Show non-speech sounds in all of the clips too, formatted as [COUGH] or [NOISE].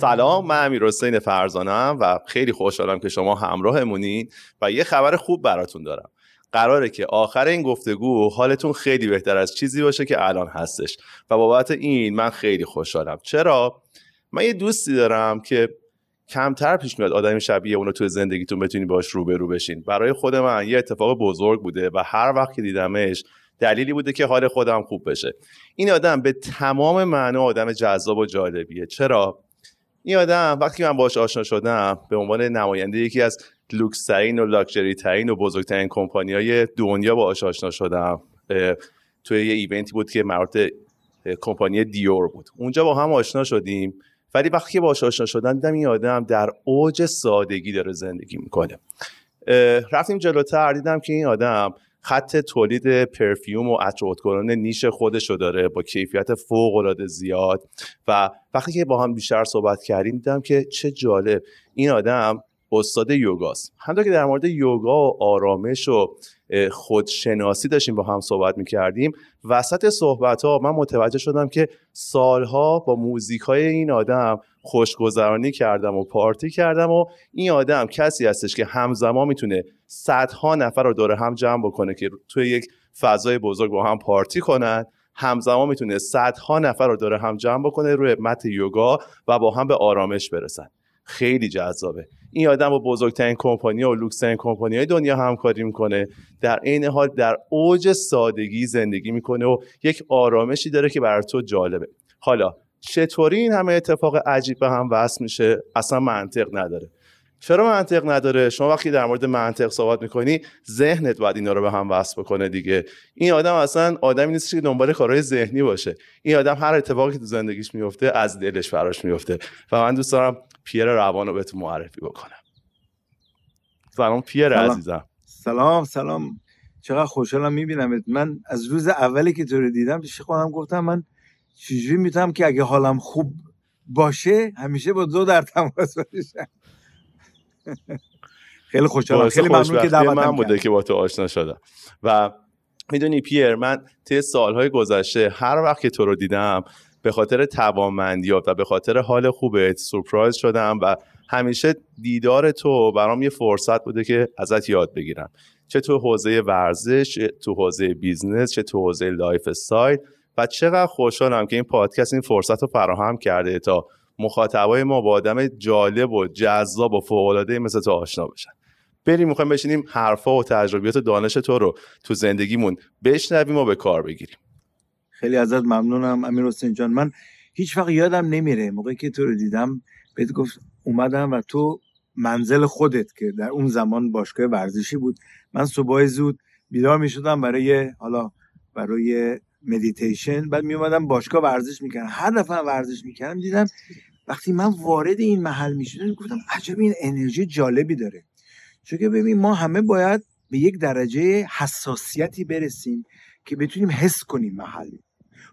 سلام من امیر حسین فرزانم و خیلی خوشحالم که شما همراهمونین و یه خبر خوب براتون دارم. قراره که آخر این گفتگو حالتون خیلی بهتر از چیزی باشه که الان هستش. و بابت این من خیلی خوشحالم. چرا؟ من یه دوستی دارم که کمتر پیش میاد آدمی شبیه اونو توی زندگیتون بتونی باش روبرو بشین. برای خود من یه اتفاق بزرگ بوده و هر وقت که دیدمش دلیلی بوده که حال خودم خوب بشه. این آدم به تمام معنا آدم جذاب و جالبیه. چرا؟ این آدم وقتی من باش آشنا شدم به عنوان نماینده یکی از لوکس ترین و لاکچری ترین و بزرگترین کمپانی های دنیا باش آشنا شدم. توی یه ایونتی بود که مربوط کمپانی دیور بود. اونجا با هم آشنا شدیم. ولی وقتی که باش آشنا شدن دیدم این آدم در اوج سادگی داره زندگی می‌کنه. رفتیم جلوتر دیدم که این آدم خط تولید پرفیوم و عطر نیش خودش رو داره با کیفیت فوق العاده زیاد. و وقتی که با هم بیشتر صحبت کردیم دیدم که چه جالب. این آدم استاد یوگاست. همونطور که در مورد یوگا و آرامش و خودشناسی داشتیم با هم صحبت می‌کردیم وسط صحبت ها من متوجه شدم که سالها با موزیک های این آدم خوشگذرانی کردم و پارتی کردم و این آدم کسی هستش که همزمان می‌تونه صدها نفر رو دور هم جمع بکنه که توی یک فضای بزرگ با هم پارتی کنن. همزمان می‌تونه صدها نفر رو دور هم جمع بکنه روی مت یوگا و با هم به آرامش برسن. خیلی جذابه. این آدم با بزرگترین کمپانی و لوکسترین کمپانی های دنیا همکاری می‌کنه. در عین حال در اوج سادگی زندگی می‌کنه و یک آرامشی داره که برای تو جالبه. حالا چطوری این همه اتفاق عجیب به هم وصل میشه؟ اصلا منطق نداره. چرا منطق نداره؟ شما وقتی در مورد منطق صحبت می‌کنی ذهنت باید اینا رو به هم وصل بکنه دیگه. این آدم اصلا آدمی نیست که دنبال کارهای ذهنی باشه. این آدم هر اتفاقی که تو زندگیش میفته از دلش فراش میفته و من دوست دارم پیر روان رو بهتون معرفی بکنم. سلام پیر سلام. عزیزم. سلام سلام. چقدر خوشحالم می‌بینم من از روز اولی که تو رو دیدم پیش خودم گفتم من چجوری می‌تونم که اگه حالم خوب باشه همیشه با دو در تماس باشم. [LAUGHS] خیلی خوشحالم. خیلی ممنون که دعوتم من بوده که با تو آشنا شدم. و می‌دونی پیر من طی سالهای گذشته هر وقت که تو رو دیدم به خاطر توانمندیات و به خاطر حال خوبت سورپرایز شدم و همیشه دیدار تو برام یه فرصت بوده که ازت یاد بگیرم. چه تو حوزه ورزش چه تو حوزه business چه تو حوزه lifestyle. و چقدر خوشحالم که این پادکست این فرصت رو فراهم کرده تا مخاطبای ما با آدم جالب و جذاب و فوق‌العاده مثل تو آشنا بشن. بریم می‌خوایم بشینیم حرفا و تجربیات و دانش تو رو تو زندگیمون بشنویم و به کار بگیریم. خیلی ازت ممنونم امیر حسین جان. من هیچ وقت یادم نمیره موقعی که تو رو دیدم بهت گفت اومدم و تو منزل خودت که در اون زمان باشگاه ورزشی بود. من صبح زود بیدار می شدم برای حالا برای مدیتیشن بعد می اومدم باشگاه ورزش می‌کردم. هر دفعه ورزش می‌کردم دیدم وقتی من وارد این محل می‌شدم گفتم عجب این انرژی جالبی داره. چون که ببین ما همه باید به یک درجه حساسیتی برسیم که بتونیم حس کنیم محل.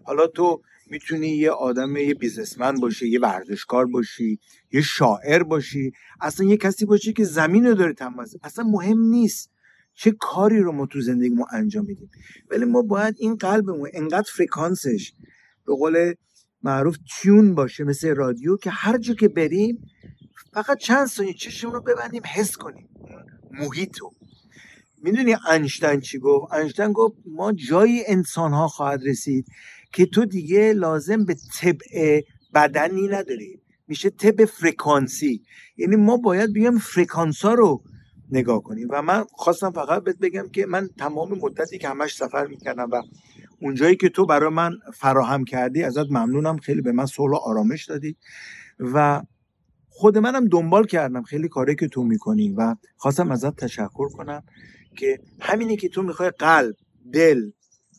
حالا تو می‌تونی یه آدم یه بیزنسمن باشی یه ورزشکار باشی یه شاعر باشی اصلا یه کسی باشی که زمین رو داره تماس اصلا مهم نیست چه کاری رو ما تو زندگی ما انجام میدیم. ولی ما باید این قلبمون انقدر فرکانسش به قول معروف تیون باشه مثل رادیو که هر جا که بریم فقط چند ثانیه چشم رو ببندیم حس کنیم. محیط رو می‌دونی انشتن چی گفت؟ انشتن گفت ما جایی انسان ها خواهد رسید که تو دیگه لازم به طبع بدنی نداری. میشه طبع فرکانسی. یعنی ما باید بیام فرکانس ها رو نگاه کنیم. و من خواستم فقط بهت بگم که من تمام مدتی که همش سفر می‌کردم و اونجایی که تو برای من فراهم کردی ازت ممنونم. خیلی به من صلح و آرامش دادی و خود منم دنبال کردم خیلی کاری که تو می‌کنی و خواستم ازت تشکر کنم که همینی که تو می‌خوای قلب دل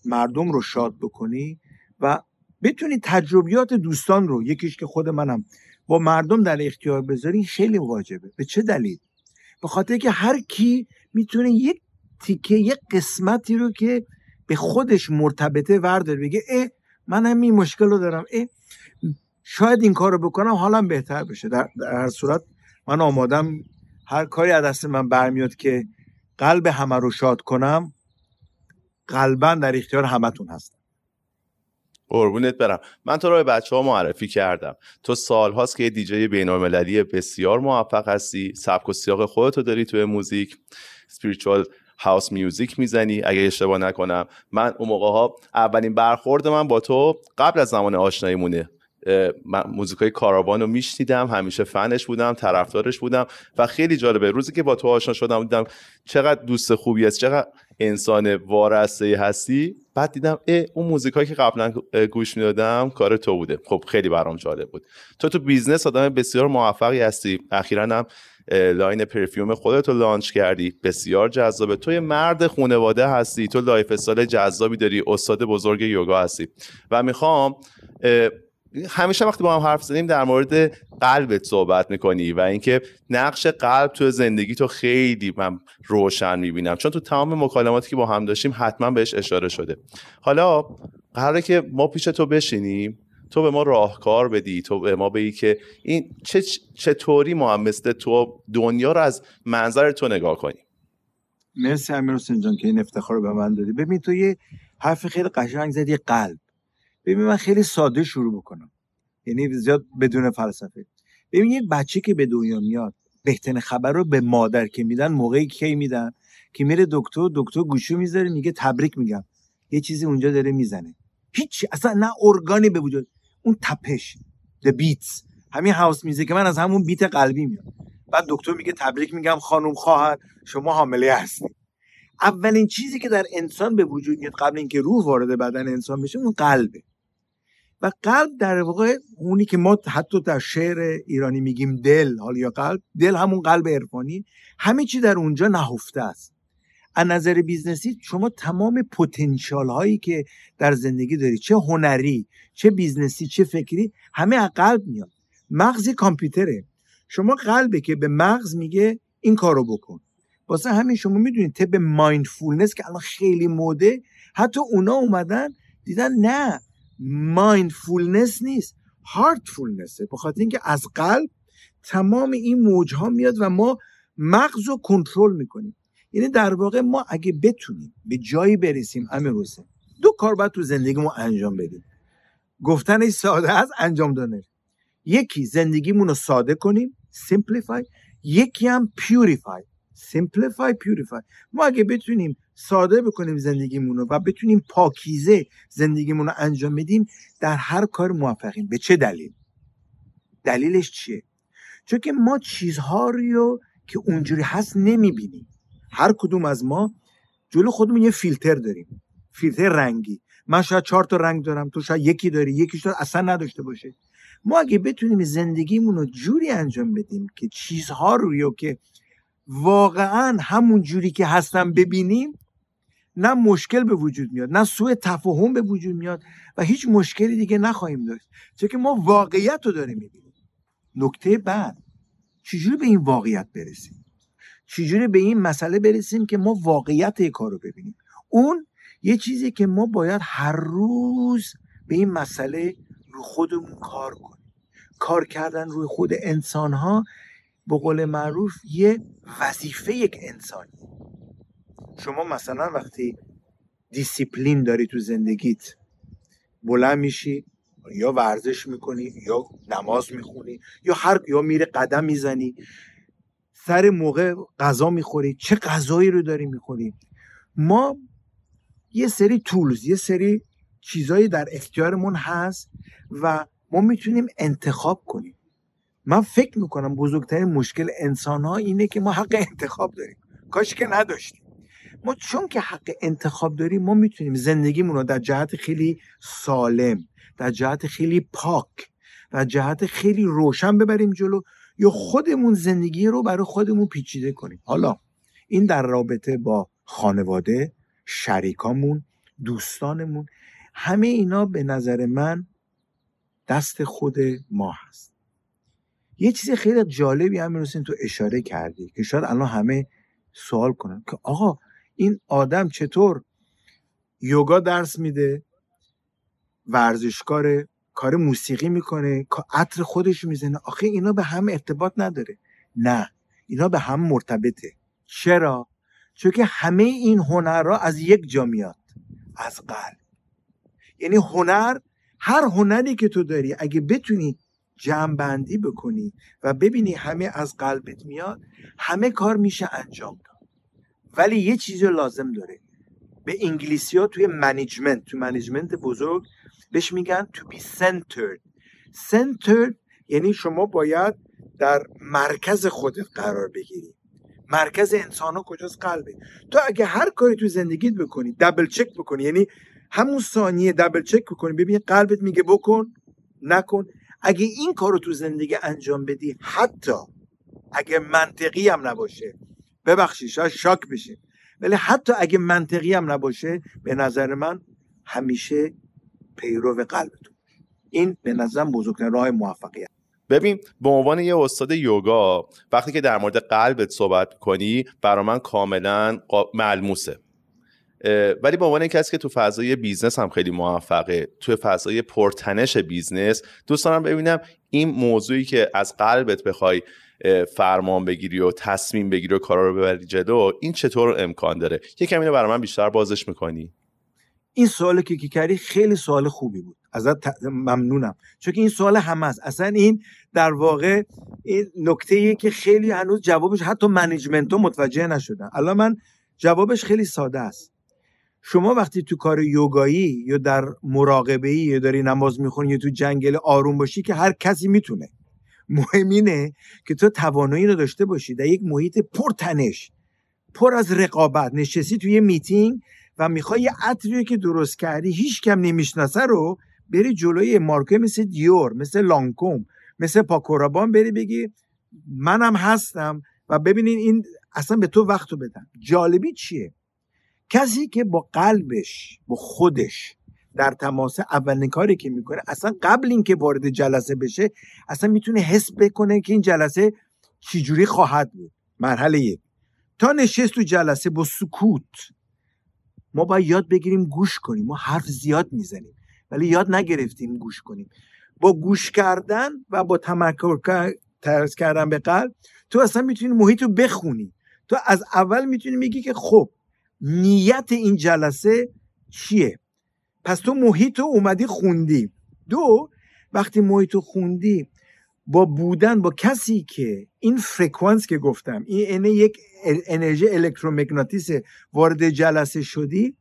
مردم رو شاد بکنی و بتونی تجربیات دوستان رو یکیش که خود منم با مردم در اختیار بذاری خیلی واجبه. به چه دلیل؟ به خاطر که هر کی می‌تونه یک تیکه یک قسمتی رو که به خودش مرتبطه وردار بگه اه من هم این مشکل رو دارم. اه شاید این کار رو بکنم حالم بهتر بشه. در, در هر صورت من آمادم هر کاری از دست من برمیاد که قلب همه رو شاد کنم قلبا در اختیار همتون هستم. قربونت برم. من تو رو به بچه ها معرفی کردم. تو سال هاست که یه دیجی بین المللی بسیار موفق هستی. سبک و سیاق خودتو داری توی موزیک. spiritual هاوس میوزیک می‌زنی. اگه اشتباه نکنم. من اون موقع ها اولین برخورد من با تو قبل از زمان آشناییمونه. من موزیکای کاراوان رو میشنیدم. همیشه فنش بودم طرفدارش بودم و خیلی جالبه. روزی که با تو آشنا شدم دیدم چقدر دوست خوبی است چقدر انسان وارسته هستی. بعد دیدم اه اون موزیکایی که قبلا گوش می‌دادم کار تو بوده. خب خیلی برام جالب بود. تو تو business آدم بسیار موفقی هستی. اخیرا هم line perfume خودت رو launch کردی. بسیار جذابه. تو یه مرد خانواده هستی. تو lifestyle جذابی داری. استاد بزرگ یوگا هستی. و می‌خوام همیشه وقتی با هم حرف زدیم در مورد قلبت صحبت می‌کنی و اینکه نقش قلب تو زندگی تو خیلی من روشن می‌بینم. چون تو تمام مکالماتی که با هم داشتیم حتما بهش اشاره شده. حالا قراره که ما پیش تو بشینیم. تو به ما راهکار بدی تو به ما بگی که این چه چطوری ما هم مثل تو دنیا رو از منظر تو نگاه کنیم. مرسی امیر حسین جان که این افتخار رو به من دادی. ببین تو یه حرف خیلی قشنگ زدی قلب. ببین من خیلی ساده شروع بکنم. یعنی زیاد بدون فلسفه. ببین یک بچه که به دنیا میاد بهترین خبر رو به مادر که میدن موقعی کی میدن که میره دکتر دکتر گوشو می‌ذاره میگه تبریک میگم. یه چیزی اونجا داره می‌زنه. هیچ اصلا نه ارگانی به وجود. اون تپش the beats. همین هاوس میزیک من از همون بیت قلبی میاد بعد دکتر میگه تبریک میگم خانم خواهر شما حامله هستید. اولین چیزی که در انسان به وجود میاد قبل اینکه روح وارد بدن انسان بشه اون قلبه. و قلب در واقع اونی که ما حتی در شعر ایرانی میگیم دل حال یا قلب دل همون قلب عرفانی. همه چی در اونجا نهفته است. از نظر business ی شما تمام پتانسیال هایی که در زندگی داری چه هنری چه business ی چه فکری همه از قلب میاد. مغز کامپیوتره. شما قلبه که به مغز میگه این کارو بکن. واسه همین شما می‌دونید طب mindfulness که الان خیلی موده حتی اونا اومدن دیدن نه mindfulness نیست heartfulness ه. بخاطر اینکه از قلب تمام این موج ها میاد و ما مغز رو کنترل می‌کنیم. یعنی در واقع ما اگه بتونیم به جایی برسیم امیر حسین دو کار باید تو زندگی ما انجام بدیم. گفتنش ساده از انجام دادن یکی زندگیمون رو ساده کنیم simplify. یکی هم purify. Simplify purify. ما اگه بتونیم ساده بکنیم زندگیمون رو و بتونیم پاکیزه زندگیمون رو انجام بدیم در هر کار موفقیم. به چه دلیل؟ دلیلش چیه؟ چون که ما چیزها رو که اونجوری هست نمی‌بینیم. هر کدوم از ما جلو خودمون یه فیلتر داریم. فیلتر رنگی. من شاید چهار تا رنگ دارم تو شاید یکی داری یکیش دار اصلا نداشته باشه. ما اگه بتونیم زندگیمون رو جوری انجام بدیم که چیزها رو که واقعا همون جوری که هستن ببینیم نه مشکل به وجود میاد نه سوء تفاهم به وجود میاد و هیچ مشکلی دیگه نخواهیم داشت. چون که ما واقعیت رو داریم می‌بینیم. نکته بعد چجوری به این واقعیت برسیم؟ چجوری به این مسئله برسیم که ما واقعیت کار رو ببینیم؟ اون یه چیزی که ما باید هر روز به این مسئله رو خودمون کار کنیم. کار کردن روی خود انسان ها به قول معروف یه وظیفه یک انسانی. شما مثلا وقتی دیسیپلین داری تو زندگیت بلند میشی یا ورزش می‌کنی یا نماز می‌خونی یا هر یا میره قدم می‌زنی سر موقع غذا می‌خوری. چه غذایی رو داری می‌خوری؟ ما یه سری تولز یه سری چیزایی در اختیارمون هست و ما می‌تونیم انتخاب کنیم. من فکر می‌کنم بزرگترین مشکل انسان ها اینه که ما حق انتخاب داریم. کاش که نداشتیم. ما چون که حق انتخاب داریم ما می‌تونیم زندگیمون رو در جهت خیلی سالم در جهت خیلی پاک در جهت خیلی روشن ببریم جلو یا خودمون زندگی رو برای خودمون پیچیده کنیم. حالا این در رابطه با خانواده شریکامون دوستانمون همه اینا به نظر من دست خود ما هست. یه چیز خیلی جالبی هم تو اشاره کردی که شاید الان همه سوال کنن که آقا این آدم چطور؟ یوگا درس میده ورزشکار کار موسیقی می‌کنه عطر خودش می‌زنه. آخه اینا به هم ارتباط نداره. نه اینا به هم مرتبطه. چرا؟ چون که همه این هنرها از یک جا میاد. از قلب. یعنی هنر هر هنری که تو داری اگه بتونی جمع بندی بکنی و ببینی همه از قلبت میاد همه کار میشه انجام داد. ولی یه چیزی لازم داره. به انگلیسی ها توی management تو management بزرگ بهش میگن to be centered. Centered یعنی شما باید در مرکز خودت قرار بگیری. مرکز انسان ها کجاست؟ قلبه. تو اگه هر کاری تو زندگیت بکنی double check بکنی یعنی همون ثانیه double check بکنی ببین قلبت میگه بکن نکن. اگه این کار رو تو زندگی انجام بدی حتی اگه منطقی هم نباشه ببخشید شاید shock بشه ولی حتی اگه منطقی هم نباشه به نظر من همیشه پیرو قلبتون. این به نظرم بزرگترین راه موفقیت. ببین به عنوان یه استاد یوگا وقتی که در مورد قلبت صحبت کنی برا من کاملا ملموسه. ولی به عنوان کسی که تو فضای business هم خیلی موفقه تو فضای پرتنش business دوست دارم ببینم این موضوعی که از قلبت بخوای فرمان بگیری و تصمیم بگیری و کارا رو ببری جلو این چطور امکان داره؟ یکم اینو برای من بیشتر بازش می‌کنی. این سوالی که کردی خیلی سوال خوبی بود. ازت ممنونم. چون این سوال همه است. اصلا این در واقع این نکته که خیلی هنوز جوابش حتی منیجمنت متوجه نشدن. الان من جوابش خیلی ساده است. شما وقتی تو کار یوگایی یا در مراقبه یا داری نماز می‌خونی یا تو جنگل آروم باشی که هر کسی می‌تونه. مهم اینه که تو توانایی رو داشته باشی. در یک محیط پر تنش پر از رقابت نشستی توی یه میتینگ و می‌خوای یه عطری که درست کردی هیچ کم نمی‌شناسه رو بری جلوی مارکه مثل دیور مثل لانکوم مثل پاکورابان بری بگی منم هستم و ببینین این اصلا به تو وقت بدن. جالبی چیه؟ کسی که با قلبش با خودش در تماس اولین کاری که می‌کنه اصلا قبل اینکه وارد جلسه بشه اصلا می‌تونه حس بکنه که این جلسه چجوری خواهد بود. مرحله یک. تا نشست تو جلسه با سکوت. ما باید یاد بگیریم گوش کنیم. ما حرف زیاد می‌زنیم. ولی یاد نگرفتیم گوش کنیم. با گوش کردن و با تمرکز کردن به قلب تو اصلا می‌تونی محیط رو بخونی. تو از اول می‌تونی میگی که خب نیت این جلسه چیه؟ پس تو محیط رو اومدی خوندی. دو وقتی محیط رو خوندی با بودن با کسی که این فرکانس که گفتم این یک انرژی الکترومغناطیس وارد جلسه شدی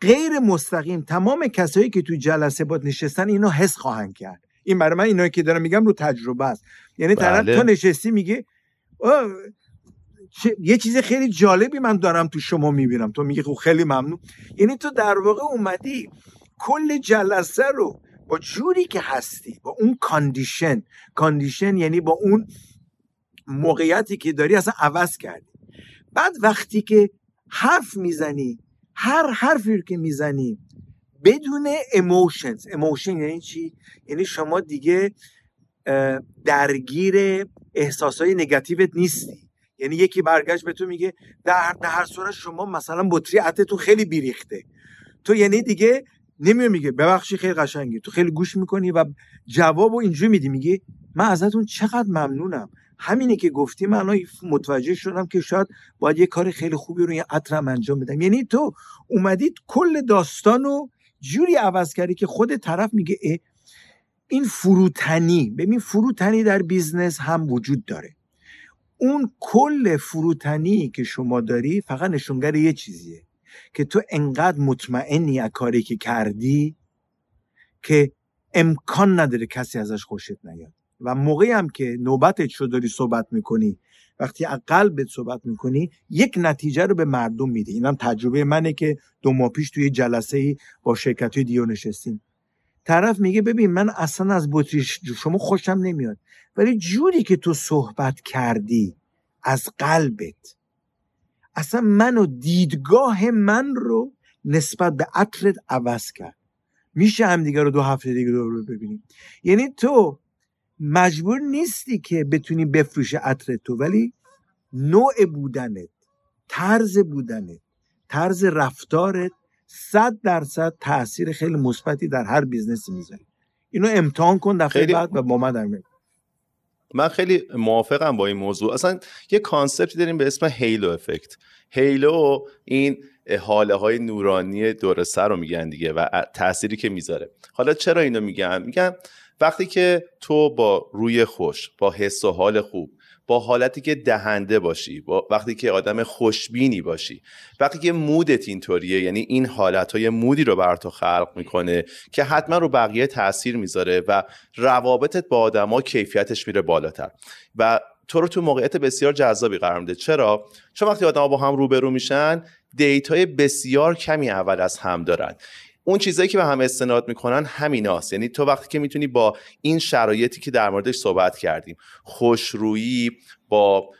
غیر مستقیم تمام کسایی که تو جلسه باد نشستن اینو حس خواهند کرد. این برای من اینایی که دارم میگم رو تجربه است. یعنی طرف بله. تا نشستی میگه یه چیز خیلی جالبی من دارم تو شما می‌بینم. تو میگه خب خیلی ممنون. یعنی تو در واقع اومدی کل جلسه رو با جوری که هستی با اون condition. Condition یعنی با اون موقعیتی که داری اصلا عوض کردی. بعد وقتی که حرف می‌زنی هر حرفی که می‌زنی بدون emotions emotion یعنی چی؟ یعنی شما دیگه درگیر احساسای نگاتیوت نیستی. یعنی یکی برگشت به تو میگه در, در هر صورت شما مثلا بطری عطرتون خیلی بیریخته. تو یعنی دیگه نمیاد میگه ببخشی خیلی قشنگی. تو خیلی گوش می‌کنی و جواب و اینجوری میدی. میگه من ازتون چقدر ممنونم. همینه که گفتی من متوجه شدم که شاید باید یه کار خیلی خوبی رو یه عطرم انجام بدم. یعنی تو اومدید کل داستان رو جوری عوض کردی که خود طرف میگه این فروتنی. ببین فروتنی در business هم وجود داره. اون کل فروتنی که شما داری فقط نشونگر یه چیزیه. که تو انقدر مطمئنی از کاری که کردی که امکان نداره کسی ازش خوشت نیاد. و موقعی هم که نوبتت شد داری صحبت می‌کنی وقتی از قلبت صحبت می‌کنی یک نتیجه رو به مردم میده. اینم تجربه منه که دو ماه پیش توی جلسه ای با شرکت دیو نشستیم. طرف میگه ببین من اصلا از بطری شما خوشم نمیاد. ولی جوری که تو صحبت کردی از قلبت اصلا منو دیدگاه من رو نسبت به عطرت عوض کرد. میشه هم دیگه رو دو هفته دیگه رو ببینیم. یعنی تو مجبور نیستی که بتونی بفروش عطر تو ولی نوع بودنت طرز بودنت طرز رفتارت صد درصد تاثیر خیلی مثبتی در هر business ی می‌ذاره اینو امتحان کن دفعه خیلی... بعد و با من در من خیلی موافقم با این موضوع. اصلا یه کانسپتی داریم به اسم هیلو افکت. هیلو این حاله های نورانی دور سر رو میگن دیگه و تأثیری که می‌ذاره. حالا چرا اینو میگن؟ میگن وقتی که تو با روی خوش با حس و حال خوب با حالتی که دهنده باشی با وقتی که آدم خوشبینی باشی. وقتی که مودت اینطوریه یعنی این حالت های مودی رو بر تو خلق می‌کنه که حتما رو بقیه تاثیر می‌ذاره و روابطت با آدما کیفیتش میره بالاتر. و تو رو تو موقعیت بسیار جذابی قرار میده. چرا؟ چون وقتی آدما با هم روبرو میشن دیتای بسیار کمی اول از هم دارن. اون چیزایی که به هم استناد می‌کنن همیناست. یعنی تو وقتی که می‌تونی با این شرایطی که در موردش صحبت کردیم خوشرویی با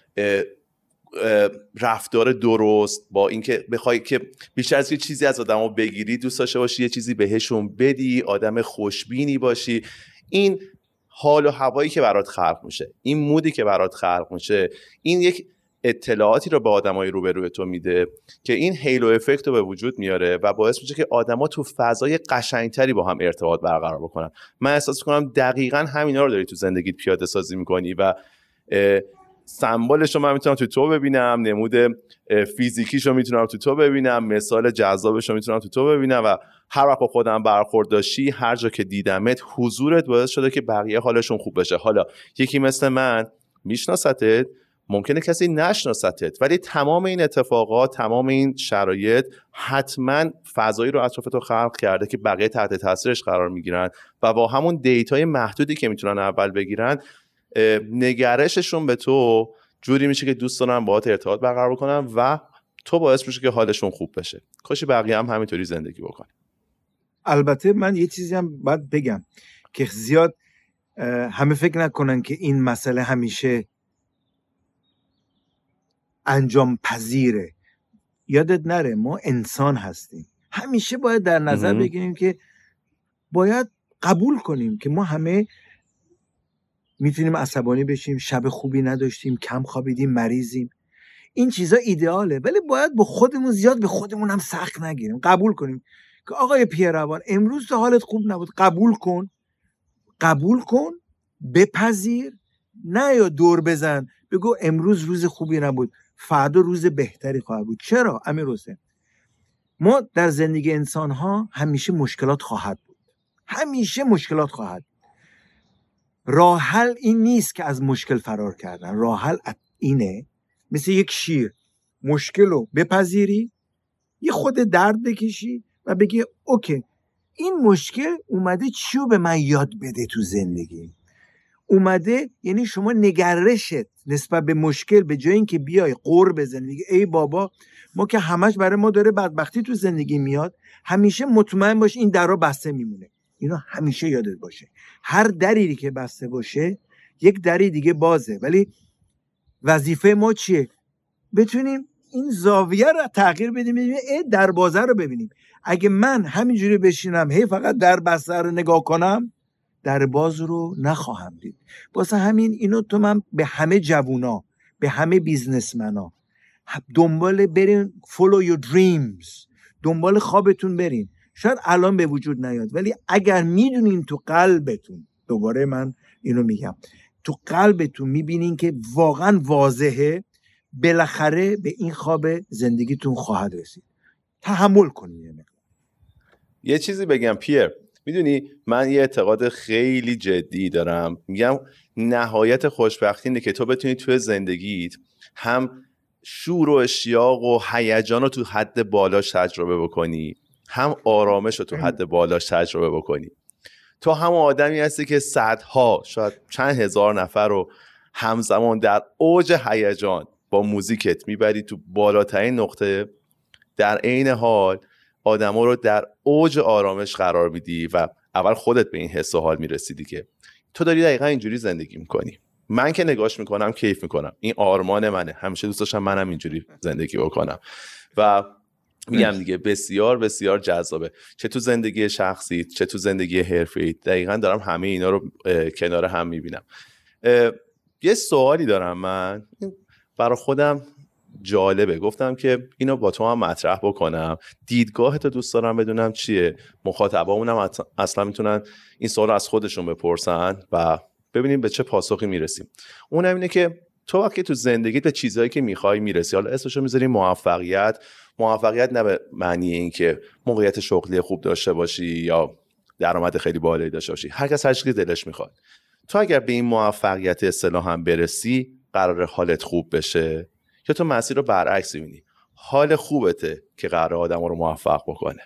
رفتار درست با اینکه بخوای که بیشتر از یه چیزی از آدمو بگیری دوست داشته باشی یه چیزی بهشون بدی آدم خوشبینی باشی این حال و هوایی که برات خلق میشه این مودی که برات خلق میشه این یک اطلاعاتی رو به آدمای روبروی تو میده که این هیلو افکت رو به وجود میاره و باعث میشه که آدما تو فضای قشنگتری با هم ارتباط برقرار بکنن. من احساس کنم دقیقا همینا رو داری تو زندگیت پیاده سازی می‌کنی و سمبالش رو من می‌تونم تو تو ببینم نمود فیزیکیش رو می‌تونم تو تو ببینم مثال جذابش رو می‌تونم تو تو ببینم و هر وقت خودم برخورد داشتی هر جا که دیدمت حضورت باعث شده که بقیه حالشون خوب بشه. حالا یکی مثل من میشناستت ممکنه کسی نشناستت ولی تمام این اتفاقات تمام این شرایط حتما فضایی رو اطراف تو خلق کرده که بقیه تحت تاثیرش قرار می‌گیرن و با همون دیتای محدودی که می‌تونن اول بگیرن نگرششون به تو جوری میشه که دوست دارن باهات ارتباط برقرار بکنن و تو باعث میشه که حالشون خوب بشه. کاشی بقیه هم همینطوری زندگی بکنن. البته من یه چیزی هم باید بگم که زیاد همه فکر نکنن که این مسئله همیشه انجام پذیره یادت نره ما انسان هستیم. همیشه باید در نظر بگیریم که باید قبول کنیم که ما همه می‌تونیم عصبانی بشیم شب خوبی نداشتیم کم خوابیدیم مریضیم. این چیزا ایدئاله ولی باید با خودمون زیاد به خودمون هم سخت نگیریم. قبول کنیم که آقای پیروان امروز تو حالت خوب نبود قبول کن. قبول کن بپذیر. نه یا دور بزن. بگو امروز روز خوبی نبود. فردا روز بهتری خواهد بود. چرا؟ امیر حسین. ما در زندگی انسان ها همیشه مشکلات خواهد بود. همیشه مشکلات خواهد راه حل این نیست که از مشکل فرار کردن. راه حل اینه مثل یک شیر. مشکل رو بپذیری یه خود درد بکشی و بگی اوکی این مشکل اومده چی به من یاد بده تو زندگی اومده یعنی شما نگرشت نسبت به مشکل به جای اینکه بیای قور بزنی ای بابا ما که همش برای ما داره بدبختی تو زندگی میاد همیشه مطمئن باش این درا بسته میمونه. اینا همیشه یادت باشه. هر دری که بسته باشه یک دری دیگه بازه. ولی وظیفه ما چیه؟ بتونیم این زاویه رو تغییر بدیم ای در بازه رو ببینیم. اگه من همینجوری بشینم هی فقط در بسته رو نگاه کنم در باز رو نخواهم دید. واسه همین اینو تو من به همه جوونا به همه بیزنسمنا دنبال برین follow your dreams دنبال خوابتون برین. شاید الان به وجود نیاد ولی اگر می‌دونین تو قلبتون دوباره من اینو میگم تو قلبتون می‌بینین که واقعا واضحه بالاخره به این خواب زندگیتون خواهد رسید. تحمل کنید یه چیزی بگم پیر. می‌دونی من یه اعتقاد خیلی جدی دارم. میگم نهایت خوشبختی اینه که تو بتونی توی زندگیت هم شور و اشیاق و هیجان رو تو حد بالاش تجربه بکنی هم آرامش رو تو حد بالاش تجربه بکنی. تو هم آدمی هستی که صدها شاید چند هزار نفر رو همزمان در اوج هیجان با موزیکت می‌بری تو بالاترین نقطه در عین حال آدما رو در اوج آرامش قرار میدی و اول خودت به این حس و حال می‌رسیدی که تو داری دقیقا اینجوری زندگی می‌کنی. من که نگاش می‌کنم کیف می‌کنم. این آرمان منه. همیشه دوست داشتم منم اینجوری زندگی بکنم. و میگم دیگه بسیار بسیار جذابه. چه تو زندگی شخصی چه تو زندگی حرفی دقیقا دارم همه اینا رو کنار هم می‌بینم. یه سوالی دارم من. برای خودم جالبه. گفتم که اینو با تو هم مطرح بکنم. دیدگاه تو دوست دارم بدونم چیه. مخاطبامونم اصلا می‌تونن این سوال از خودشون بپرسن و ببینیم به چه پاسخی می‌رسیم. اونم اینه که تو وقتی تو زندگیت به چیزهایی که می‌خوای می‌رسی حالا اسمشو می‌ذاری موفقیت. موفقیت نه به معنی اینکه موقعیت شغلی خوب داشته باشی یا درآمد خیلی بالایی داشته باشی. هر کس هر دلش می‌خواد. تو اگر به این موفقیت اصطلاح هم برسی قرار حالت خوب بشه. یا تو مسیر رو برعکس می‌بینی. حال خوبته که قرار آدم رو موفق بکنه.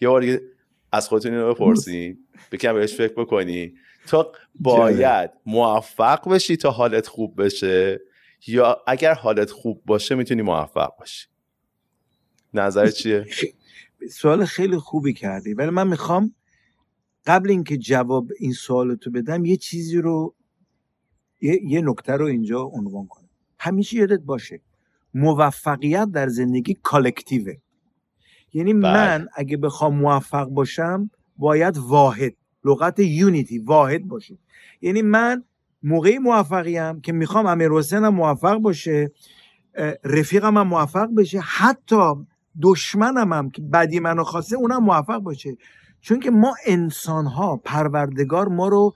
یه بار از خودتون رو بپرسین بکن بهش فکر بکنی. تو باید موفق بشی تا حالت خوب بشه یا اگر حالت خوب باشه می‌تونی موفق باشی؟ نظر چیه؟ [LAUGHS] سوال خیلی خوبی کردی ولی من می‌خوام قبل اینکه جواب این سوالتو بدم یه چیزی رو یه, یه نکته رو اینجا عنوان کنم. همیشه یادت باشه. موفقیت در زندگی کالکتیوه. یعنی بله. من اگه بخوام موفق باشم باید واحد لغت یونیتی واحد باشه. یعنی من موقعی موفقیم که می‌خوام امیر حسین هم موفق باشه رفیقم هم موفق بشه حتی دشمنم هم که بدی منو خواسته اونم موفق باشه. چون که ما انسان ها پروردگار ما رو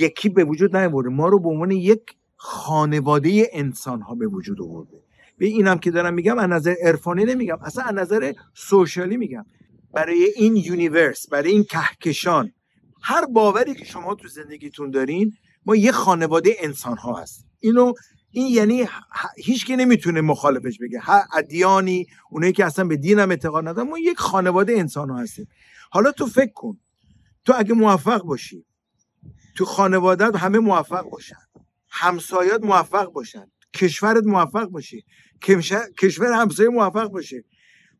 یکی به وجود نیاورده. ما رو به عنوان یک خانواده انسان ها به وجود آورده. به اینم که دارم میگم از نظر عرفانی نمیگم اصلا از نظر سوشالی میگم. برای این یونیورس برای این کهکشان هر باوری که شما تو زندگیتون دارین ما یه خانواده انسان ها هست اینو این یعنی هیچ که نمی‌تونه مخالفش بگه. هر ادیانی اونایی که اصلا به دینم اعتقاد ندارن ما یک خانواده انسان ها هستیم. حالا تو فکر کن. تو اگه موفق باشی تو خانوادت همه موفق باشن. همسایات موفق باشن. کشورت موفق باشی کشور همسایه موفق باشه.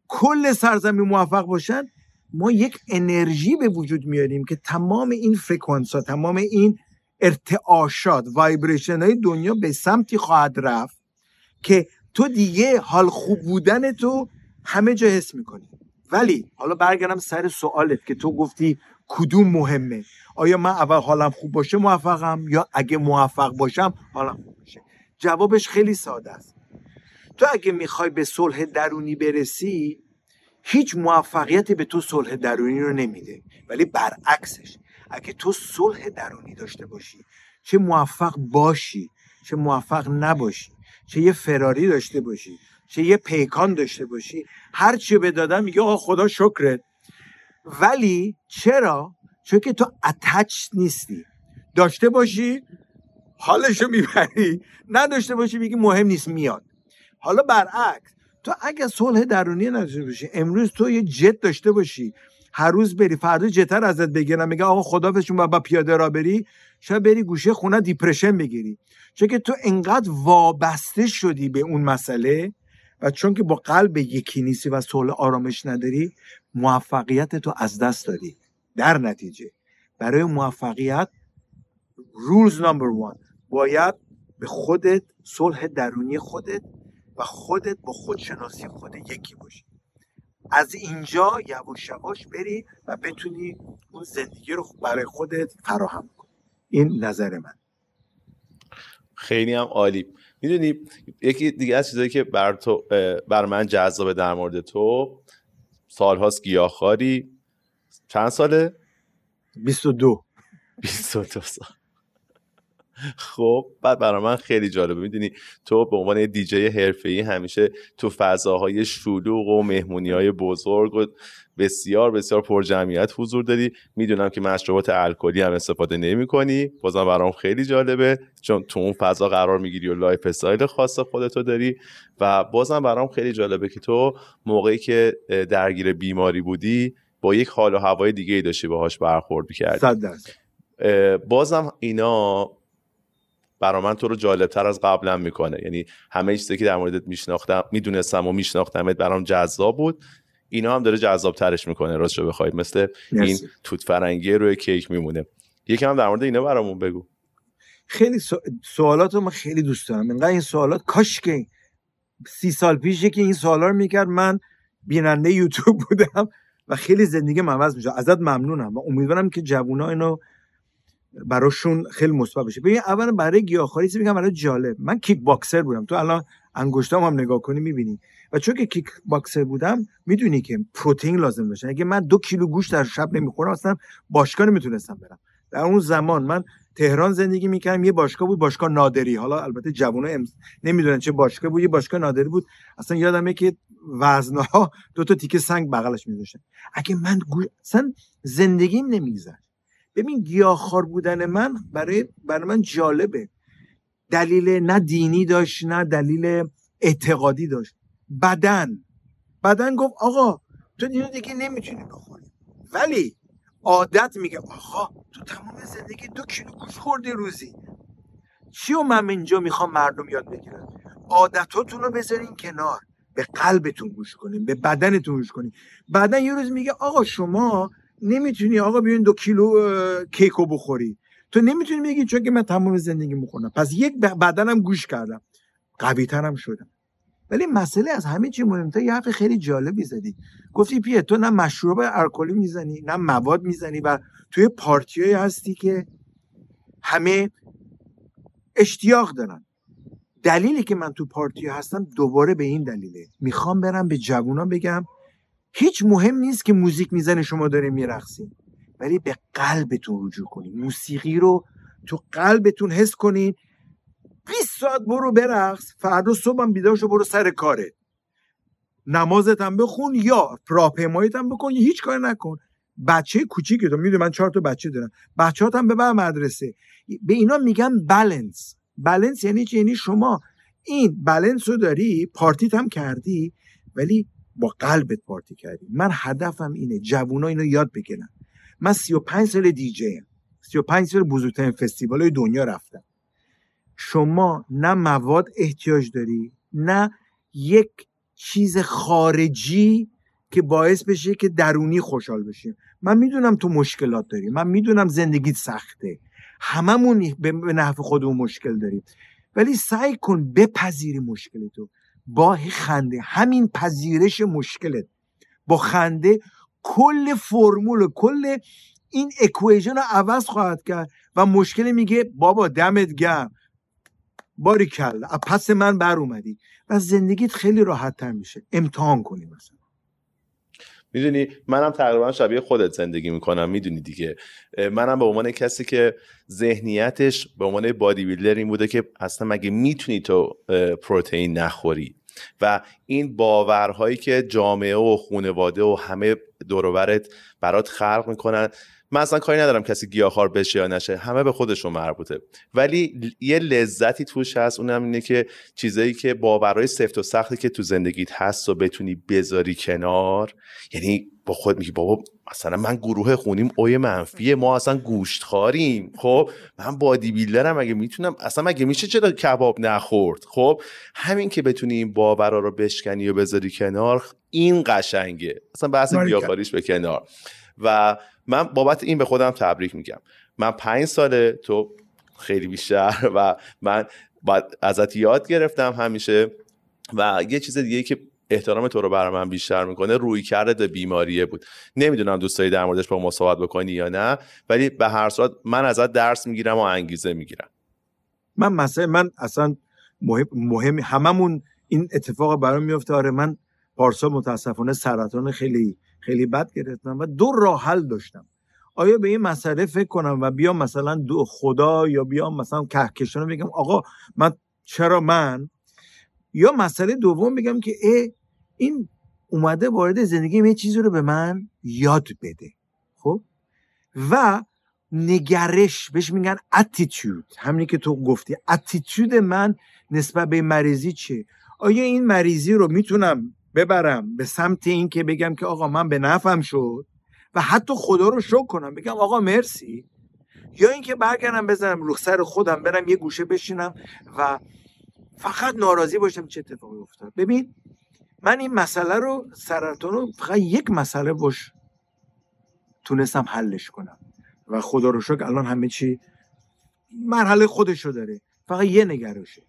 کل سرزمین موفق باشن. ما یک انرژی به وجود میاریم که تمام این فرکانس ها تمام این ارتعاشات vibration های دنیا به سمتی خواهد رفت که تو دیگه حال خوب بودن تو همه جا حس می‌کنی. ولی حالا برگردم سر سوالت که تو گفتی کدوم مهمه. آیا من اول حالم خوب باشه موفقم؟ یا اگه موفق باشم حالم خوب باشه؟ جوابش خیلی ساده است. تو اگه می‌خوای به صلح درونی برسی هیچ موفقیتی به تو صلح درونی رو نمیده ولی برعکسش. اگه تو صلح درونی داشته باشی چه موفق باشی چه موفق نباشی چه یه فراری داشته باشی چه یه پیکان داشته باشی هر چی به دادم میگه آقا خدا شکرت. ولی چرا؟ چون که تو اتچ نیستی. داشته باشی حالشو می‌بری. نداشته باشی میگی مهم نیست میاد. حالا برعکس تو اگه صلح درونی نداشته باشی امروز تو یه جت داشته باشی. هر روز بری فردا جتر ازت بگیرن. میگه آقا خدافشون با پیاده را بری. شاید بری گوشه خونه دیپرشن بگیری. چون که تو انقدر وابسته شدی به اون مسئله و چون که با قلب یکی نیستی و صلح آرامش نداری موفقیت تو از دست دادی. در نتیجه. برای موفقیت رولز نمبر وان باید به خودت صلح درونی خودت و خودت با خودشناسی خودت یکی باشی. از اینجا یواش یواش بری و بتونی اون زندگی رو برای خودت فراهم کنی. این نظر من. خیلی هم عالی. می‌دونی یکی دیگه از چیزایی که بر, تو بر من جذابه در مورد تو سالهاست گیاهخواری. چند ساله؟ 22 22 سال. خب بعد برای من خیلی جالبه. می‌دونی تو به عنوان دیجی حرفه‌ای همیشه تو فضاهای شلوغ و مهمونی های بزرگ و بسیار بسیار پر جمعیت حضور داری. می‌دونم که مشروبات الکلی هم استفاده نمی کنی بازم برام خیلی جالبه. چون تو اون فضا قرار می‌گیری و lifestyle خاص خودتو داری. و بازم برام خیلی جالبه که تو موقعی که درگیر بیماری بودی با یک حال و هوای دیگه ای داشتی باهاش برخورد کردی بازم اینا برا من تو رو جالبتر از قبلا می‌کنه. یعنی همه چیزی که در موردت میشناختم می‌دونستم و میشناختمت برام جذاب بود. اینا هم داره جذاب ترش می‌کنه راست رو بخواید مثل این توت فرنگی روی کیک میمونه. یکم هم در مورد اینا برامون بگو. خیلی سوالات رو من خیلی دوست دارم. اینقدر این سوالات کاش که سی سال پیش که این سوالا رو می‌کرد. من بیننده یوتیوب بودم. و خیلی زندگی عوض میشه. ازت ممنونم و امیدوارم که جوونا اینو براشون خیلی مثبت بشه ببین اولا برای گیاهخواری میگم؟ برای جالب. من کیک باکسر بودم. تو الان انگشتام هم نگاه کنی می‌بینی. و چون که کیک باکسر بودم می‌دونی که پروتئین لازم داشتن اگه من دو کیلو گوشت در شب نمی‌خورم اصلا باشگاه نمی‌تونستم برم. در اون زمان من تهران زندگی می‌کردم یه باشگاه بود باشگاه نادری. حالا البته جوونا ام... نمی‌دونن چه باشگاه بود یه باشگاه نادری بود. اصلا یادمه که وزنها دو تا تیکه سنگ بغلش میذاشتن. اگه من گو... اصلا زندگیم نمیگذر ببین گیاهخوار بودن من برای برای من جالبه. دلیل نه دینی داشت نه دلیل اعتقادی داشت. بدن. بدن گفت آقا تو اینو دیگه نمی‌تونی بخوری. ولی عادت میگه. آقا تو تمام زندگی دو کیلو گوش خوردی روزی. چی و من اینجا می‌خوام مردم یاد بگیرن عادتاتون رو بذارین کنار. به قلبتون گوش کنین به بدنتون گوش کنین. بعدا یه روز میگه آقا شما نمی‌تونی آقا بیاین دو کیلو کیکو بخوری. تو نمی‌تونی بگی چون که من تمام زندگی می‌خونم پس یک بدنم گوش کردم. قوی ترم شدم. ولی مسئله از همه چی مهمتر یه حرف خیلی جالبی زدی. گفتی پیه تو نه مشروب الکلی می‌زنی نه مواد می‌زنی و توی پارتیایی هستی که همه اشتیاق دارن. دلیلی که من تو پارتی هستم دوباره به این دلیله. می‌خوام برم به جوونا بگم هیچ مهم نیست که موزیک می‌زنه شما داره میرقصین. ولی به قلبتون رجوع کنین. موسیقی رو تو قلبتون حس کنین. 20 ساعت برو برقص فردا صبحم بیدار شو برو سر کاره. نمازت هم بخون یا راهپیماییت هم بکن یا هیچ کار نکن. بچه کوچیک تو می‌دونی من چهار تا بچه دارم. بچه‌هات هم ببر مدرسه. به اینا میگم بالانس بالانس یعنی چی؟ یعنی شما این بالانس رو داری پارتیت هم کردی ولی با قلبت پارتی کردی. من هدفم اینه جوونا اینو یاد بگیرن. من 35 سال دیجی ام. 35 سال بزرگترین فستیوال دنیا رفتم. شما نه مواد احتیاج داری نه یک چیز خارجی که باعث بشه که درونی خوشحال بشیم من می‌دونم تو مشکلات داری من می‌دونم زندگیت سخته. هممون به نحو خودمون مشکل داریم. ولی سعی کن بپذیری مشکل تو. با خنده. همین پذیرش مشکلت. با خنده کل فرمول کل این اکویژن رو عوض خواهد کرد و مشکل میگه بابا دمت گرم. باری کل پس من بر اومدی و زندگیت خیلی راحت تر میشه. امتحان کنی مثلا. می‌دونی منم تقریبا شبیه خودت زندگی می‌کنم می‌دونی دیگه. منم به عنوان کسی که ذهنیتش به عنوان بادی بیلدر این بوده که اصلا مگه می‌تونی تو پروتئین نخوری؟ و این باورهایی که جامعه و خانواده و همه دورورت برات خلق می‌کنن من اصلا کاری ندارم کسی گیاهخوار بشه یا نشه همه به خودشون مربوطه. ولی یه لذتی توش هست اونم اینه که چیزایی که باورهای سفت و سختی که تو زندگیت هست و بتونی بذاری کنار یعنی با خود میگی بابا مثلا من گروه خونیم اوی منفیه ما اصلا گوشت خاریم خب من بادی بیلدرم اگه می‌تونم اصلا مگه میشه چرا کباب نخورد؟ خب همین که بتونی این باورا رو بشکنی و بذاری کنار این قشنگه. اصلا بحث گیاهخواریش به کنار. و من بابت این به خودم تبریک میگم. من پنج ساله تو خیلی بیشتر و من ازت یاد گرفتم همیشه و یه چیز دیگه که احترام تو رو برای من بیشتر می‌کنه روی کرده به بیماریه بود. نمی‌دونم دوستایی در موردش با ما صحبت بکنی یا نه ولی به هر صورت من ازت درس می‌گیرم و انگیزه می‌گیرم. من مثلا من اصلا مهم, مهم هممون این اتفاق برام میفته آره من پارسال متاسفانه سرطان خیلی خیلی بد گرفتم و دو راه حل داشتم. آیا به این مسئله فکر کنم و بیام مثلا دو خدا یا بیام مثلا کهکشان بگم آقا من چرا من؟ یا مسئله دوم بگم که ای این اومده وارد زندگی یه چیزی رو به من یاد بده. خب؟ و نگرش بهش میگن اتیتود همینی که تو گفتی. اتیتود من نسبت به مریضی چیه؟ آیا این مریضی رو می‌تونم ببرم به سمت این که بگم که آقا من به نفم شد و حتی خدا رو شکر کنم. بگم آقا مرسی. یا اینکه برگردم بزنم رو سر خودم برم یه گوشه بشینم و فقط ناراضی باشم چه اتفاقی افتاد. ببین من این مسئله رو سرطان رو فقط یک مسئله باش تونستم حلش کنم. و خدا رو شکر الان همه چی مرحله خودش رو داره. فقط یه نگرشه.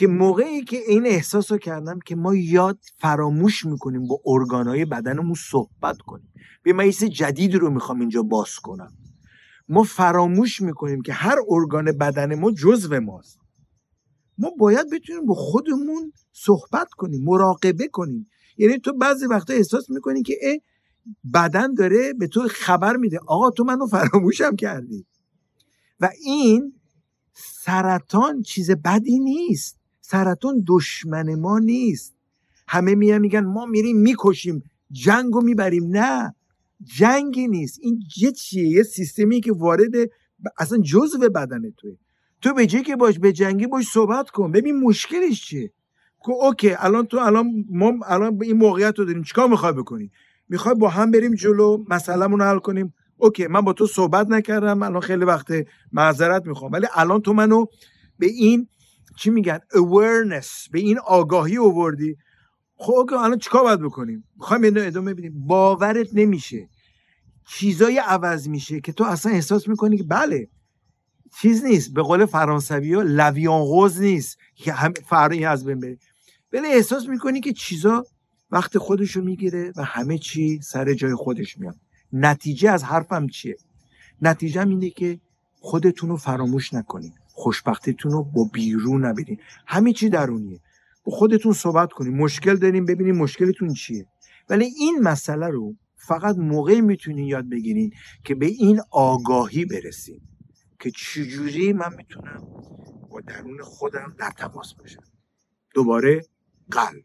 که موقعی که این احساس رو کردم که ما یاد فراموش می‌کنیم با ارگانهای بدنمون صحبت کنیم. به من جدید رو می‌خوام اینجا باز کنم. ما فراموش می‌کنیم که هر ارگان بدن ما جزو ماست. ما باید بتونیم با خودمون صحبت کنیم مراقبه کنیم. یعنی تو بعضی وقتا احساس می‌کنی که اه بدن داره به تو خبر میده. آقا تو منو فراموشم کردی. و این سرطان چیز بدی نیست. سرطان دشمن ما نیست. همه میان میگن ما میریم می‌کشیم جنگ رو می‌بریم. نه جنگی نیست. این یه چیه؟ یه سیستمی که وارد اصلا جزء بدن توه. تو به که باش به جنگی باش صحبت کن. ببین مشکلش چیه؟ که اوکی الان تو الان ما الان این موقعیت رو داریم. چیکار می‌خوای بکنی؟ می‌خوای با هم بریم جلو مسئلهمون رو حل کنیم. اوکی من با تو صحبت نکردم الان خیلی وقت معذرت می‌خوام. ولی الان تو منو به این چی میگن؟ awareness. به این آگاهی اووردی خب الان چیکار باید بکنیم؟ می‌خوایم اینو ادامه بدیم. باورت نمیشه. چیزای عوض میشه که تو اصلا احساس می‌کنی که بله چیز نیست. به قول فرانسوی ها لویان نیست. که هم از بین بره. ولی احساس می‌کنی که چیزا وقت خودشو می‌گیره و همه چی سر جای خودش میاد. نتیجه از حرفم چیه؟ نتیجه اینه که خودتون رو فراموش نکنید. خوشبختیتون رو با بیرون نبینید همه چی درونیه. با خودتون صحبت کنید مشکل داریم ببینید مشکلتون چیه. ولی این مسئله رو فقط موقعی می‌تونین یاد بگیرین که به این آگاهی برسید که چجوری من می‌تونم با درون خودم در تماس باشم. دوباره قلب.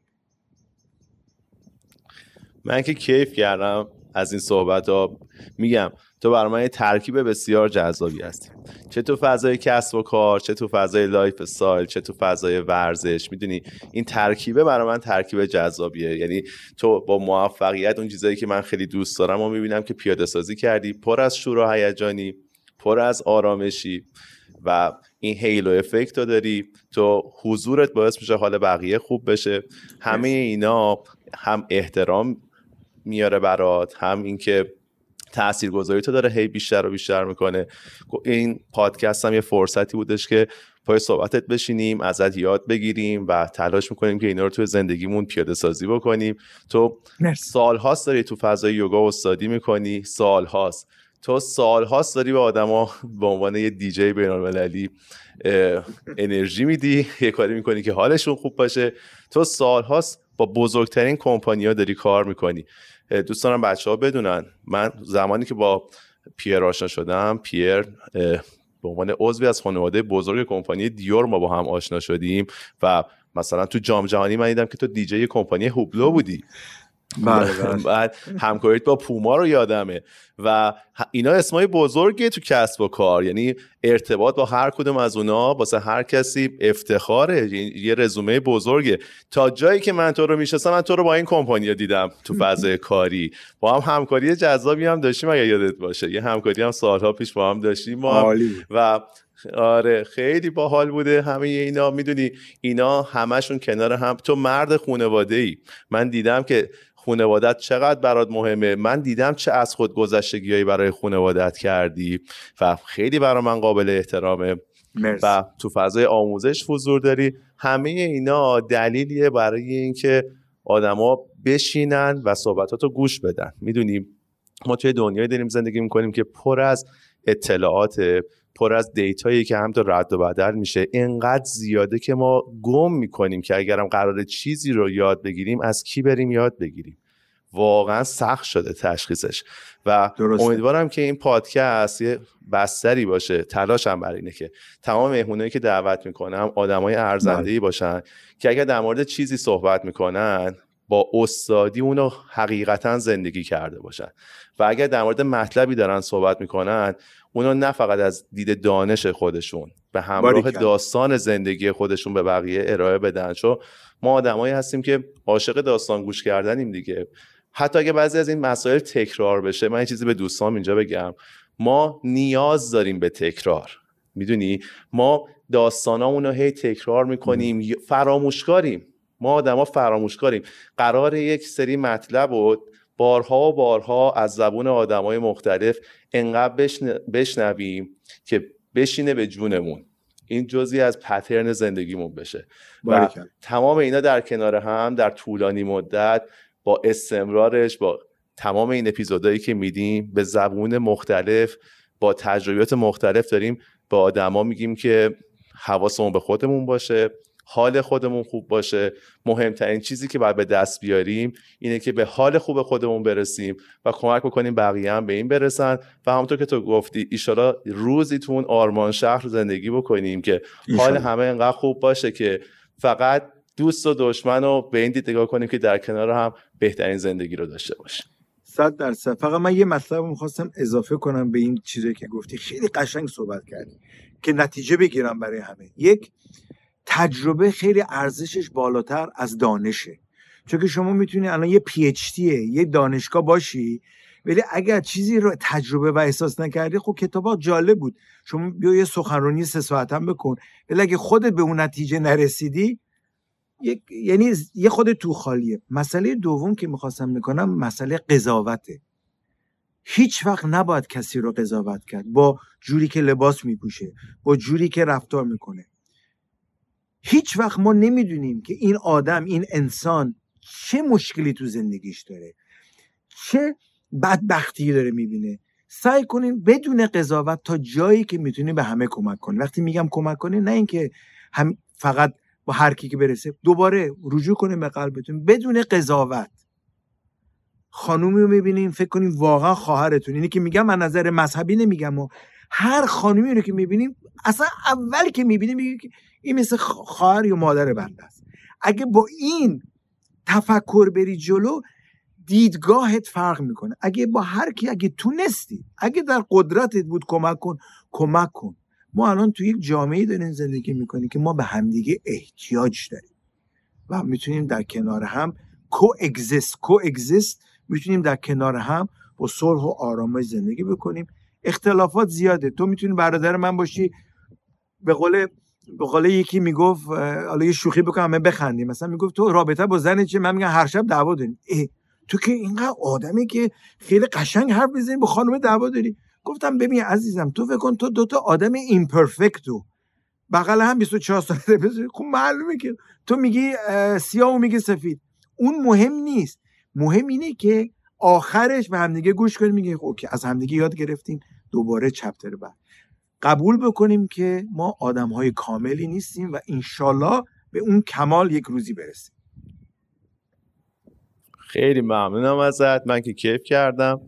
من که کیف کردم. از این صحبت ها میگم تو برای من یه ترکیب بسیار جذابی هستی. چه تو فضای کسب و کار چه تو فضای lifestyle چه تو فضای ورزش می‌دونی؟ این ترکیبه برای من ترکیب جذابیه. یعنی تو با موفقیت اون چیزایی که من خیلی دوست دارم و می‌بینم که پیاده سازی کردی پر از شور و هیجانی پر از آرامشی و این halo effect رو داری. تو حضورت باعث میشه حال بقیه خوب بشه. همه اینا هم احترام میاره برات هم اینکه تاثیرگذاری تو داره هی بیشتر و بیشتر می‌کنه. این پادکست هم یه فرصتی بودش که پای صحبتت بشینیم ازت یاد بگیریم و تلاش می‌کنیم که اینا رو توی زندگیمون پیاده سازی بکنیم. تو سالهاست داری تو فضای یوگا استادی می‌کنی؟ سالهاست تو سالهاست داری به آدما به عنوان یه دیجی بین المللی انرژی میدی یه کاری می‌کنی که حالشون خوب باشه. تو سالهاست با بزرگترین کمپانیا داری کار می‌کنی. دوست دارم بچه ها بدونن من زمانی که با پیر آشنا شدم پیر به عنوان عضوی از خانواده بزرگ کمپانی دیور ما با هم آشنا شدیم و مثلا تو جام جهانی من دیدم که تو دیجی کمپانی هوبلو بودی. [LAUGHS] بعد همکاریت با پوما رو یادمه. و اینا اسمای بزرگه تو کسب و کار. یعنی ارتباط با هر کدوم از اونا واسه هر کسی افتخاره. یه رزومه بزرگه. تا جایی که من تو رو می‌شناسم من تو رو با این کمپانیا دیدم تو [LAUGHS] فضای کاری. با هم همکاری جذابی هم داشتیم اگه یادت باشه. یه همکاری هم سالها پیش با هم داشتیم. و آره خیلی باحال بوده همه اینا. می‌دونی اینا همشون کنار هم. تو مرد خونواده ای من دیدم که خونوادت چقدر برات مهمه؟ من دیدم چه از خود گذشتگیهایی برای خونوادت کردی و خیلی برای من قابل احترامه. و تو فضای آموزش حضور داری. همه اینا دلیلیه برای اینکه آدما بشینن و صحبتاتو گوش بدن. می‌دونیم ما توی دنیای داریم زندگی می‌کنیم که پر از اطلاعات پر از دیتایی که هم تو رد و بدل میشه. اینقدر زیاده که ما گم می‌کنیم که اگرم قرار چیزی رو یاد بگیریم از کی بریم یاد بگیریم؟ واقعا سخت شده تشخیصش. و امیدوارم که این پادکست یه بستری باشه. تلاشم بر اینه که تمام مهمونایی که دعوت می‌کنم آدمای ارزنده ای بله. باشن که اگر در مورد چیزی صحبت می‌کنن با استادی اونو حقیقتا زندگی کرده باشن. و اگر در مورد مطلبی دارن صحبت می‌کنن اونو نه فقط از دید دانش خودشون به همراه داستان زندگی خودشون به بقیه ارائه بدن. چون ما آدمایی هستیم که عاشق داستان گوش کردنیم دیگه. حتی اگه بعضی از این مسائل تکرار بشه من یه چیزی به دوستان اینجا بگم. ما نیاز داریم به تکرار. می‌دونی؟ ما داستانامون رو هی تکرار می‌کنیم فراموشکاریم. ما آدما فراموشکاریم. قرار یک سری مطلب و بارها و بارها از زبون آدمای مختلف انقدر بشنویم که بشینه به جونمون. این جزی از پترن زندگیمون بشه. و تمام اینا در کنار هم در طولانی مدت با استمرارش با تمام این اپیزودهایی که میدیم به زبون مختلف با تجربیات مختلف داریم. با آدما میگیم که حواسمون به خودمون باشه. حال خودمون خوب باشه. مهمترین چیزی که باید به دست بیاریم اینه که به حال خوب خودمون برسیم و کمک بکنیم بقیه هم به این برسن. و همونطور که تو گفتی ایشالا روزی تو اون آرمان شهر زندگی بکنیم که حال همه انقدر خوب باشه که فقط دوست و دشمن رو به این دید نگاه کنیم که در کنار هم بهترین زندگی رو داشته باشیم. صد درصد. فقط من یه مطلب می‌خواستم اضافه کنم به این چیزی که گفتی. خیلی قشنگ صحبت کردی که نتیجه بگیرم برای همه. یک تجربه خیلی ارزشش بالاتر از دانشه. چون که شما می‌تونی الان یه پی اچ یه دانشگاه باشی ولی اگر چیزی رو تجربه و احساس نکردی خب کتابا جالب بود. شما بیا یه سخنرانی سه ساعت هم بکن. ولی اگه خودت به اون نتیجه نرسیدی یعنی یه خود تو خالیه. مسئله دوم که می‌خواستم می‌کنم مسئله قضاوته. هیچ وقت نباید کسی رو قضاوت کرد. با جوری که لباس میپوشه با جوری که رفتار می‌کنه. هیچ وقت ما نمی‌دونیم که این آدم این انسان چه مشکلی تو زندگیش داره. چه بدبختی داره می‌بینه. سعی کنین بدون قضاوت تا جایی که می‌تونی به همه کمک کنی. وقتی میگم کمک کنی نه اینکه فقط با هر کی که برسه دوباره رجوع کنیم به قلبتون. بدون قضاوت. خانومی رو می‌بینیم فکر کنیم واقعا خواهرتون. اینی که میگم من نظر مذهبی نمیگم و هر خانومی رو که می‌بینیم اصلا اول که می‌بینیم میگه که این مثل خواهر یا مادر بنده است. اگه با این تفکر بری جلو دیدگاهت فرق می‌کنه. اگه با هر کی اگه تونستی اگه در قدرتت بود کمک کن کمک کن. ما الان تو یک جامعه داریم زندگی می‌کنیم که ما به همدیگه احتیاج داریم و می‌تونیم در کنار هم کو اگزیست کو اگزیست می‌تونیم در کنار هم با صلح و آرامش زندگی بکنیم. اختلافات زیاده. تو می‌تونی برادر من باشی. به قول به قول یکی می‌گفت حالا یه شوخی بکنم همه بخندیم. مثلا می‌گفت تو رابطه با زن چه من میگم هر شب دعوا داریم. تو که اینقدر آدمی که خیلی قشنگ حرف بزنی با خانم دعوا داری. گفتم ببین عزیزم تو فکر کن تو دوتا آدم ایمپرفکتو بغل هم 24 ساله بذاری خب معلومه که تو میگی سیاه و میگی سفید. اون مهم نیست. مهم اینه که آخرش به همدیگه گوش کنیم میگه اوکی از همدیگه یاد گرفتیم. دوباره چپتر بعد. قبول بکنیم که ما آدم های کاملی نیستیم و انشالله به اون کمال یک روزی برسیم. خیلی ممنونم ازت. من که کیف کردم.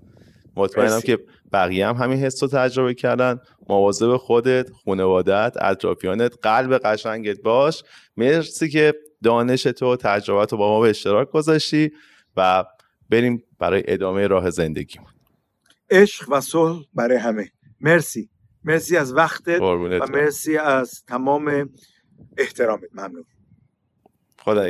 مطمئنم که بقیه هم همین حس رو تجربه کردن. مواظب خودت خانوادت اطرافیانت قلب قشنگت باش. مرسی که دانش تو تجربت رو با ما به اشتراک گذاشتی و بریم برای ادامه راه زندگی عشق و صلح برای همه. مرسی. مرسی از وقتت و مرسی از تمام احترامت. ممنون. خدا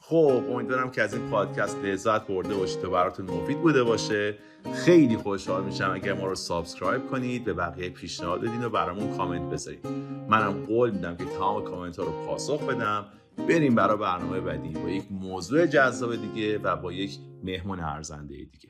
خب امیدوارم که از این پادکست لذت برده باشید و براتون مفید بوده باشه. خیلی خوشحال میشم اگر ما رو subscribe کنید به بقیه پیشنهاد بدین و برامون کامنت بذارید منم قول میدم که تمام کامنت ها رو پاسخ بدم. بریم برای برنامه بعدی با یک موضوع جذاب دیگه و با یک مهمون ارزنده دیگه.